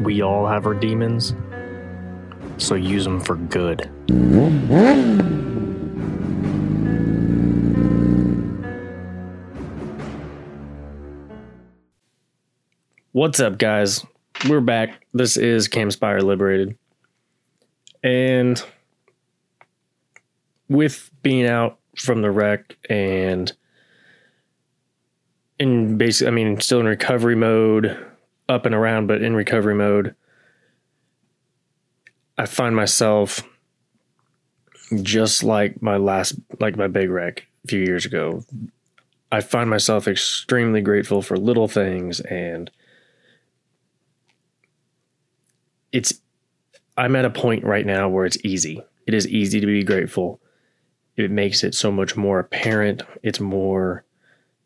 we all have our demons, so use them for good. What's up, guys? We're back. This is Campspire Liberated. And with being out from the wreck and in basically, I mean, still in recovery mode, up and around, but in recovery mode, I find myself just like my last, like my big wreck a few years ago. I find myself extremely grateful for little things and it's I'm at a point right now where it's easy. It is easy to be grateful. It makes it so much more apparent. It's more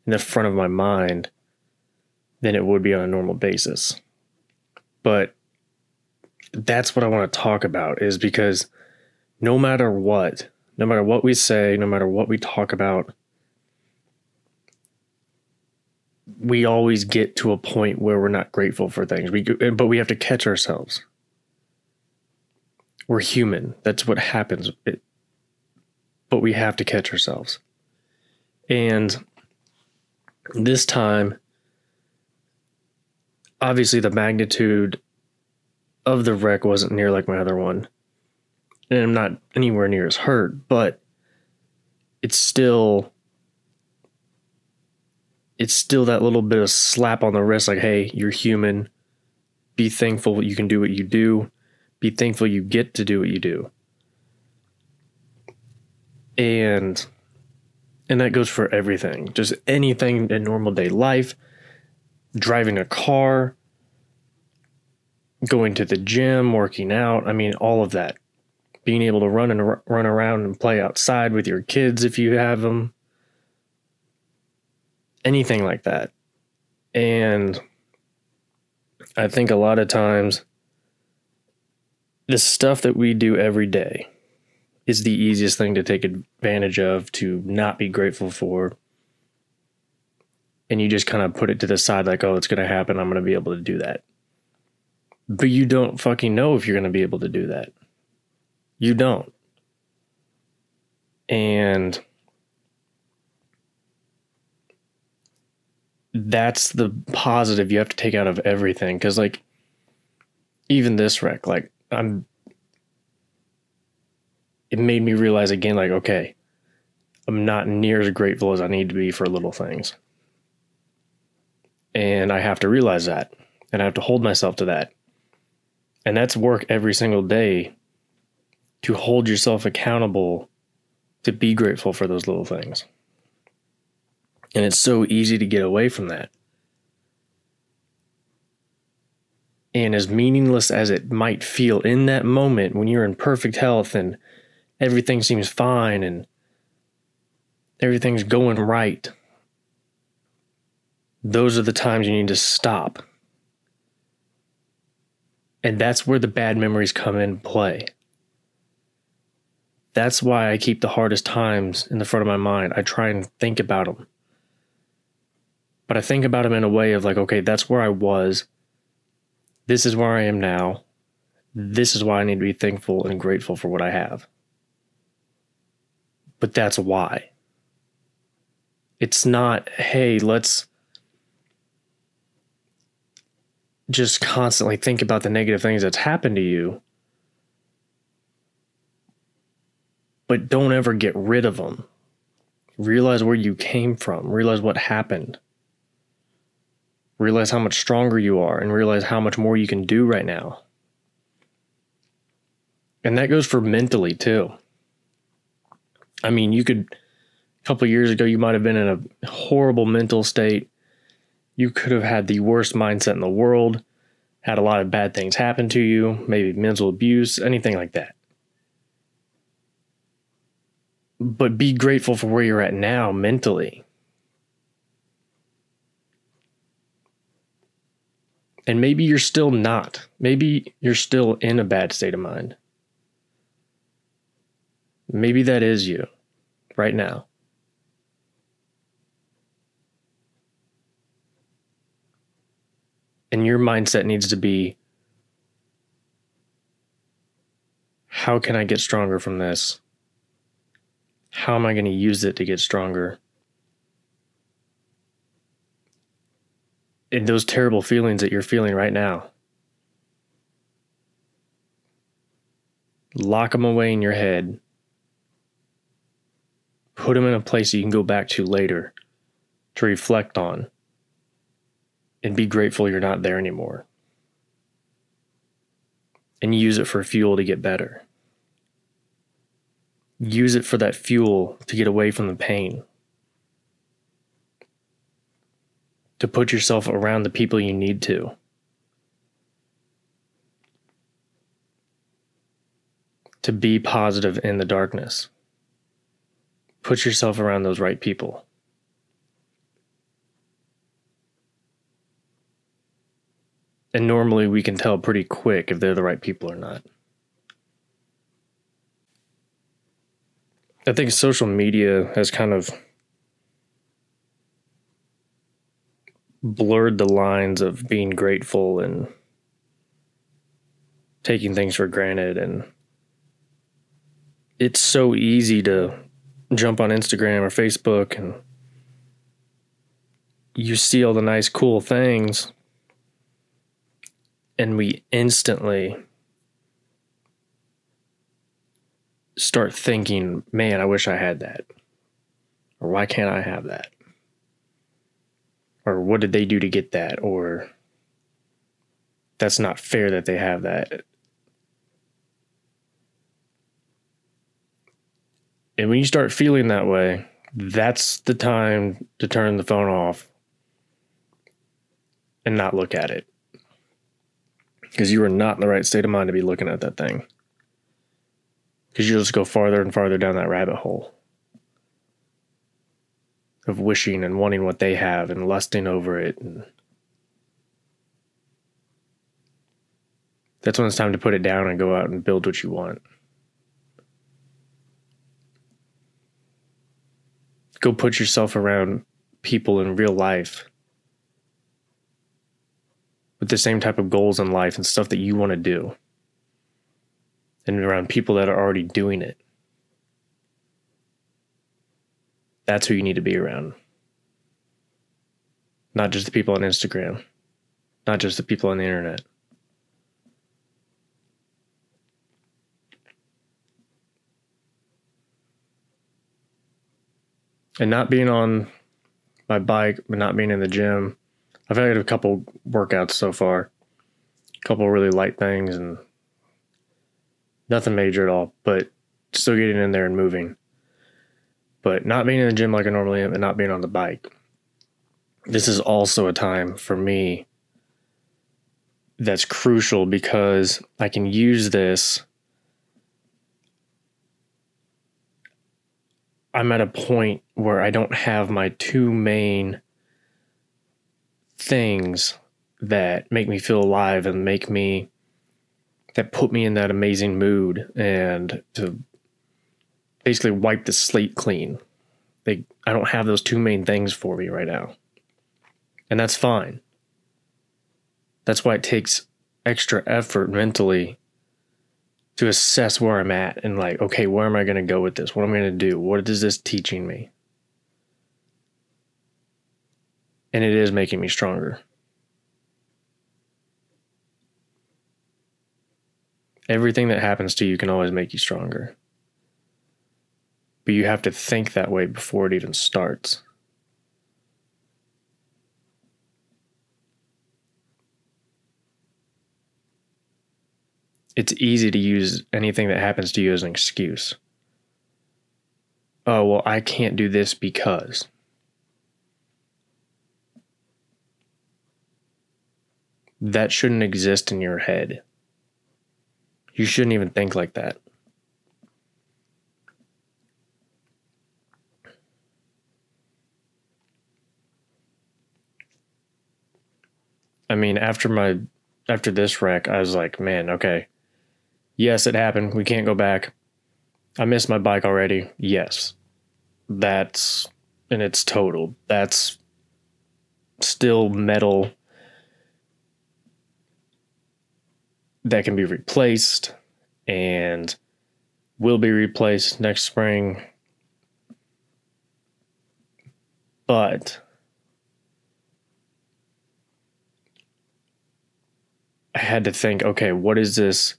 in the front of my mind than it would be on a normal basis. But that's what I want to talk about is because no matter what, no matter what we say, no matter what we talk about, we always get to a point where we're not grateful for things. We but we have to catch ourselves. We're human. That's what happens. It, but we have to catch ourselves. And this time, obviously, the magnitude of the wreck wasn't near like my other one. And I'm not anywhere near as hurt, but it's still it's still that little bit of slap on the wrist like hey you're human. Be thankful you can do what you do. Be thankful you get to do what you do. And and that goes for everything. Just anything in normal day life driving a car going to the gym working out. I mean all of that. Being able to run and r- run around and play outside with your kids if you have them anything like that. And i think a lot of times the stuff that we do every day is the easiest thing to take advantage of to not be grateful for. And you just kind of put it to the side, like, oh, it's going to happen. I'm going to be able to do that. But you don't fucking know if you're going to be able to do that. You don't. And that's the positive you have to take out of everything. Cause, like, even this wreck, like, I'm it made me realize again like okay, I'm not near as grateful as I need to be for little things. And I have to realize that and I have to hold myself to that. And that's work every single day to hold yourself accountable to be grateful for those little things. And it's so easy to get away from that. And as meaningless as it might feel in that moment when you're in perfect health and everything seems fine and everything's going right, those are the times you need to stop. And that's where the bad memories come in play. That's why I keep the hardest times in the front of my mind. I try and think about them. But I think about them in a way of like, okay, that's where I was this is where I am now. This is why I need to be thankful and grateful for what I have. But that's why. It's not, hey, let's just constantly think about the negative things that's happened to you. But don't ever get rid of them. Realize where you came from, realize what happened realize how much stronger you are and realize how much more you can do right now. And that goes for mentally too. I mean, you could a couple years ago you might have been in a horrible mental state. You could have had the worst mindset in the world, had a lot of bad things happen to you, maybe mental abuse, anything like that. But be grateful for where you're at now mentally And maybe you're still not. Maybe you're still in a bad state of mind. Maybe that is you right now. and your mindset needs to be how can I get stronger from this? How am I going to use it to get stronger? And those terrible feelings that you're feeling right now, lock them away in your head. Put them in a place you can go back to later to reflect on and be grateful you're not there anymore. And use it for fuel to get better. Use it for that fuel to get away from the pain. To put yourself around the people you need to. To be positive in the darkness. Put yourself around those right people. And normally we can tell pretty quick if they're the right people or not. I think social media has kind of blurred the lines of being grateful and taking things for granted and it's so easy to jump on Instagram or Facebook and you see all the nice cool things and we instantly start thinking, man, I wish I had that. Or why can't I have that? Or what did they do to get that? Or that's not fair that they have that. And when you start feeling that way, that's the time to turn the phone off and not look at it. Because you are not in the right state of mind to be looking at that thing. Because you'll just go farther and farther down that rabbit hole of wishing and wanting what they have and lusting over it and that's when it's time to put it down and go out and build what you want. Go put yourself around people in real life with the same type of goals in life and stuff that you want to do and around people that are already doing it. That's who you need to be around. Not just the people on Instagram, not just the people on the internet. And not being on my bike, but not being in the gym. I've had a couple workouts so far, a couple really light things, and Nothing major at all, but still getting in there and moving. But not being in the gym like I normally am and not being on the bike. This is also a time for me that's crucial because I can use this. I'm at a point where I don't have my two main things that make me feel alive and make me that put me in that amazing mood and to basically wipe the slate clean. They I don't have those two main things for me right now. And that's fine. That's why it takes extra effort mentally to assess where I'm at and like, okay, where am I going to go with this? What am I going to do? What is this teaching me? And it is making me stronger. Everything that happens to you can always make you stronger. But you have to think that way before it even starts. It's easy to use anything that happens to you as an excuse. Oh, well, I can't do this because. That shouldn't exist in your head. You shouldn't even think like that. I mean, after my after this wreck, I was like, man, okay. Yes, it happened. We can't go back. I missed my bike already. Yes. That's and it's total. That's still metal that can be replaced and will be replaced next spring. But I had to think, okay, what is this?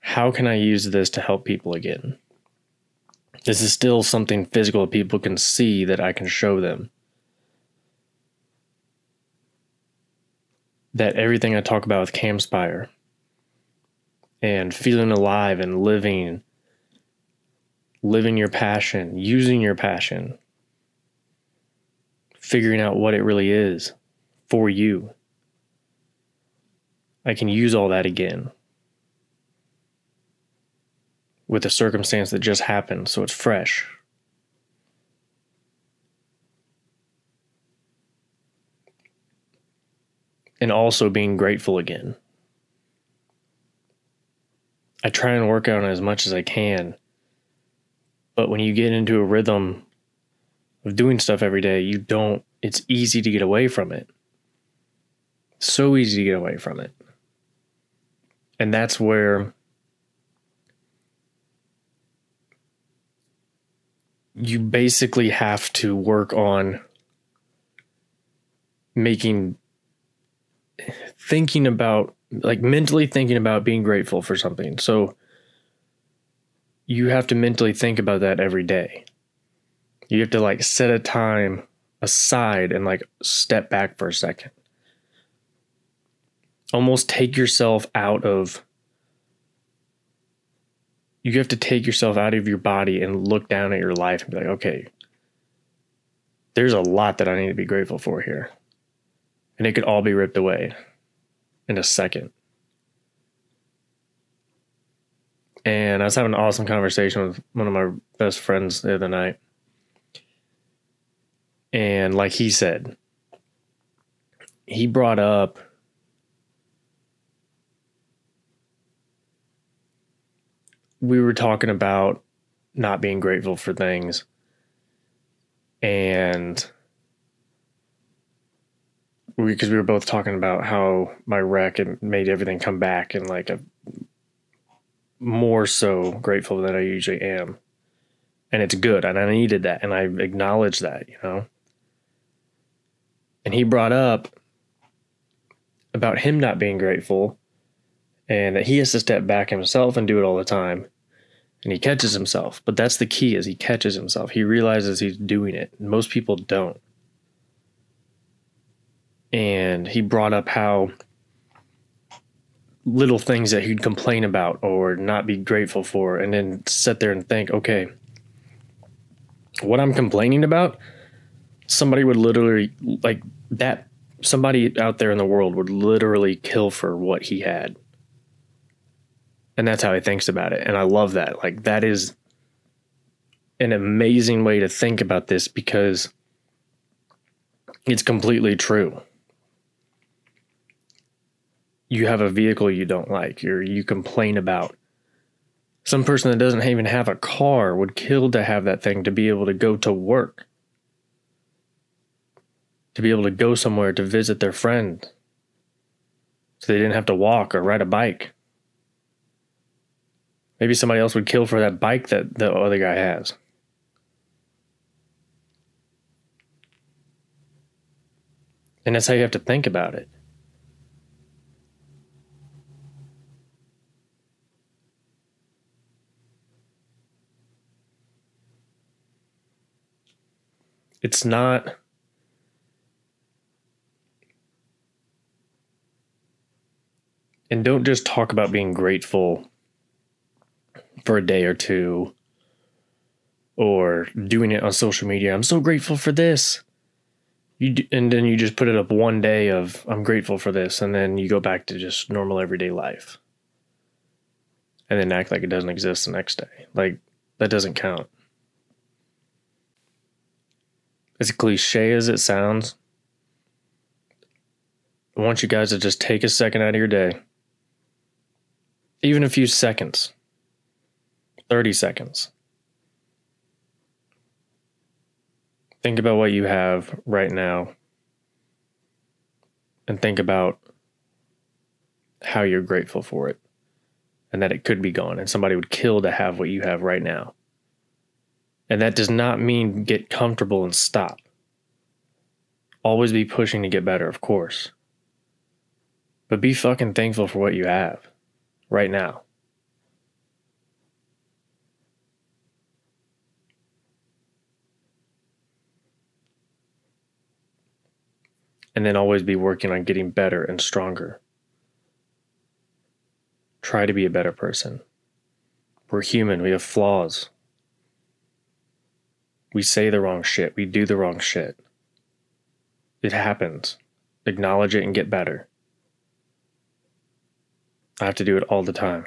How can I use this to help people again? This is still something physical that people can see that I can show them. That everything I talk about with Campspire and feeling alive and living living your passion, using your passion, figuring out what it really is for you. I can use all that again with a circumstance that just happened, so it's fresh. And also being grateful again. I try and work on it as much as I can. But when you get into a rhythm of doing stuff every day, you don't, it's easy to get away from it. So easy to get away from it. And that's where you basically have to work on making thinking about like mentally thinking about being grateful for something. So you have to mentally think about that every day. You have to like set a time aside and like step back for a second. Almost take yourself out of you have to take yourself out of your body and look down at your life and be like, okay, there's a lot that I need to be grateful for here. And it could all be ripped away in a second. And I was having an awesome conversation with one of my best friends the other night. And like he said, he brought up we were talking about not being grateful for things and because we, we were both talking about how my wreck and made everything come back and like a more so grateful than I usually am. And it's good and I needed that and I acknowledge that, you know. And he brought up about him not being grateful and that he has to step back himself and do it all the time. And he catches himself. But that's the key is he catches himself. He realizes he's doing it. Most people don't and he brought up how little things that he'd complain about or not be grateful for and then sit there and think okay what i'm complaining about somebody would literally like that somebody out there in the world would literally kill for what he had. And that's how he thinks about it and i love that. Like that is an amazing way to think about this because it's completely true you have a vehicle you don't like or you complain about. Some person that doesn't even have a car would kill to have that thing to be able to go to work, to be able to go somewhere to visit their friend, so they didn't have to walk or ride a bike. Maybe somebody else would kill for that bike that the other guy has. And that's how you have to think about it. It's not and don't just talk about being grateful for a day or two or doing it on social media. I'm so grateful for this. You do, and then you just put it up one day of I'm grateful for this and then you go back to just normal everyday life. And then act like it doesn't exist the next day. Like that doesn't count as cliche as it sounds, I want you guys to just take a second out of your day, even a few seconds, 30 seconds. Think about what you have right now and think about how you're grateful for it. and that it could be gone and somebody would kill to have what you have right now. And that does not mean get comfortable and stop. Always be pushing to get better, of course. But be fucking thankful for what you have right now. And then always be working on getting better and stronger. Try to be a better person. We're human, we have flaws. We say the wrong shit, we do the wrong shit. It happens. Acknowledge it and get better. I have to do it all the time.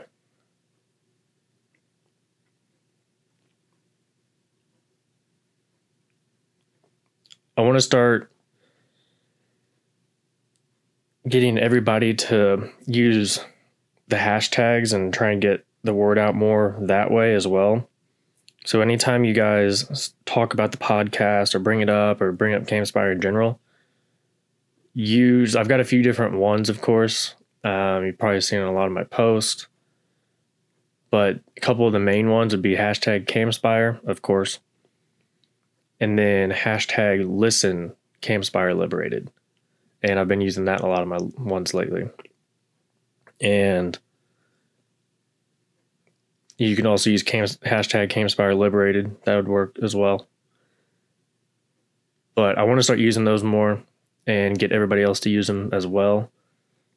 I want to start getting everybody to use the hashtags and try and get the word out more that way as well. So anytime you guys talk about the podcast or bring it up or bring up Camspire in general, use I've got a few different ones, of course. Um, you've probably seen a lot of my posts, but a couple of the main ones would be hashtag Camspire, of course, and then hashtag Listen Camspire Liberated, and I've been using that in a lot of my ones lately. And you can also use cam, hashtag Camspire Liberated. That would work as well. But I want to start using those more and get everybody else to use them as well.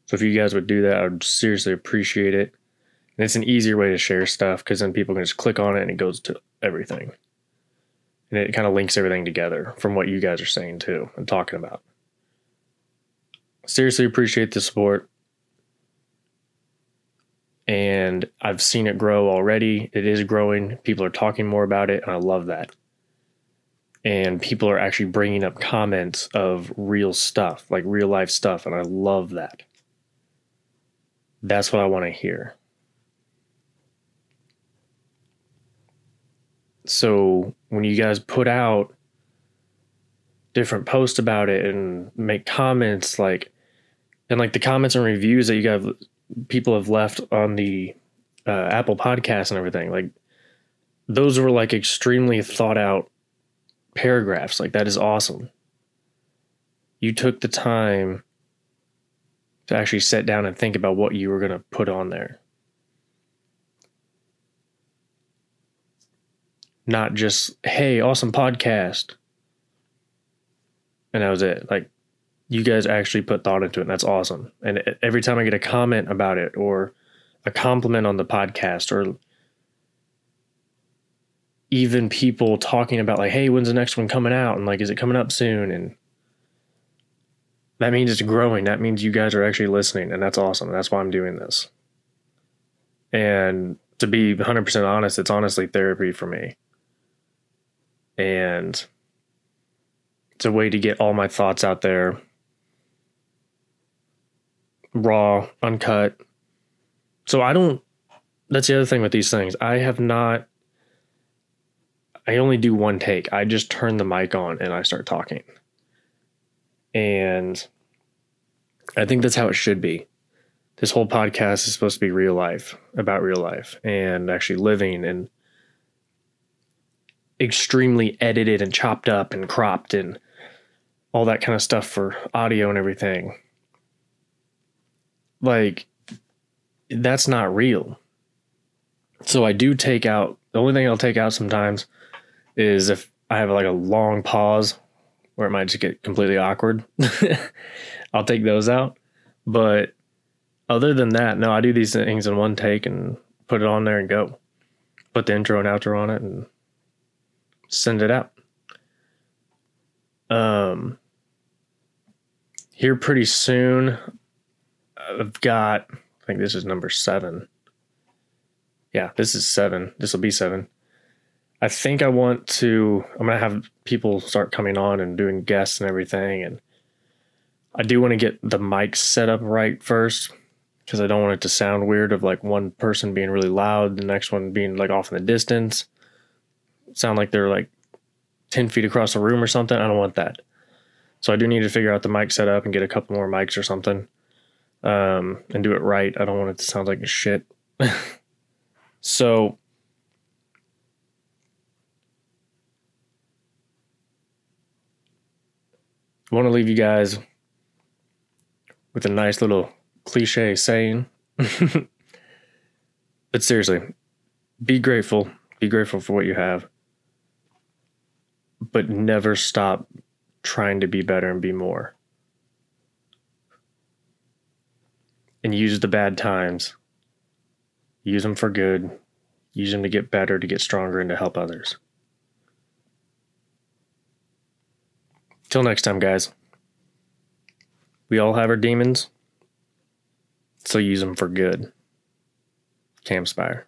So if you guys would do that, I would seriously appreciate it. And it's an easier way to share stuff because then people can just click on it and it goes to everything. And it kind of links everything together from what you guys are saying too and talking about. Seriously appreciate the support. And I've seen it grow already. It is growing. People are talking more about it, and I love that and people are actually bringing up comments of real stuff, like real life stuff, and I love that. That's what I want to hear. So when you guys put out different posts about it and make comments like and like the comments and reviews that you guys people have left on the uh, Apple podcast and everything like those were like extremely thought out paragraphs. Like, that is awesome. You took the time to actually sit down and think about what you were going to put on there. Not just, hey, awesome podcast. And that was it. Like, you guys actually put thought into it, and that's awesome. And every time I get a comment about it or a compliment on the podcast or even people talking about like, hey, when's the next one coming out? And like, is it coming up soon? And that means it's growing. That means you guys are actually listening, and that's awesome. That's why I'm doing this. And to be 100% honest, it's honestly therapy for me. And it's a way to get all my thoughts out there raw, uncut. So I don't, that's the other thing with these things. I have not I only do one take. I just turn the mic on and I start talking. And I think that's how it should be. This whole podcast is supposed to be real life, about real life and actually living and extremely edited and chopped up and cropped and all that kind of stuff for audio and everything. Like, that's not real. So I do take out the only thing I'll take out sometimes is if I have like a long pause where it might just get completely awkward, I'll take those out. But other than that, no, I do these things in one take and put it on there and go. Put the intro and outro on it and send it out. Um, here pretty soon, I've got, I think this is number seven. Yeah, this is seven. This will be seven. I think I want to. I'm gonna have people start coming on and doing guests and everything, and I do want to get the mic set up right first because I don't want it to sound weird of like one person being really loud, the next one being like off in the distance, sound like they're like ten feet across the room or something. I don't want that. So I do need to figure out the mic setup and get a couple more mics or something, um, and do it right. I don't want it to sound like shit. So, I want to leave you guys with a nice little cliche saying. but seriously, be grateful. Be grateful for what you have. But never stop trying to be better and be more. And use the bad times. Use them for good. Use them to get better, to get stronger, and to help others. Till next time, guys. We all have our demons, so use them for good. Campspire.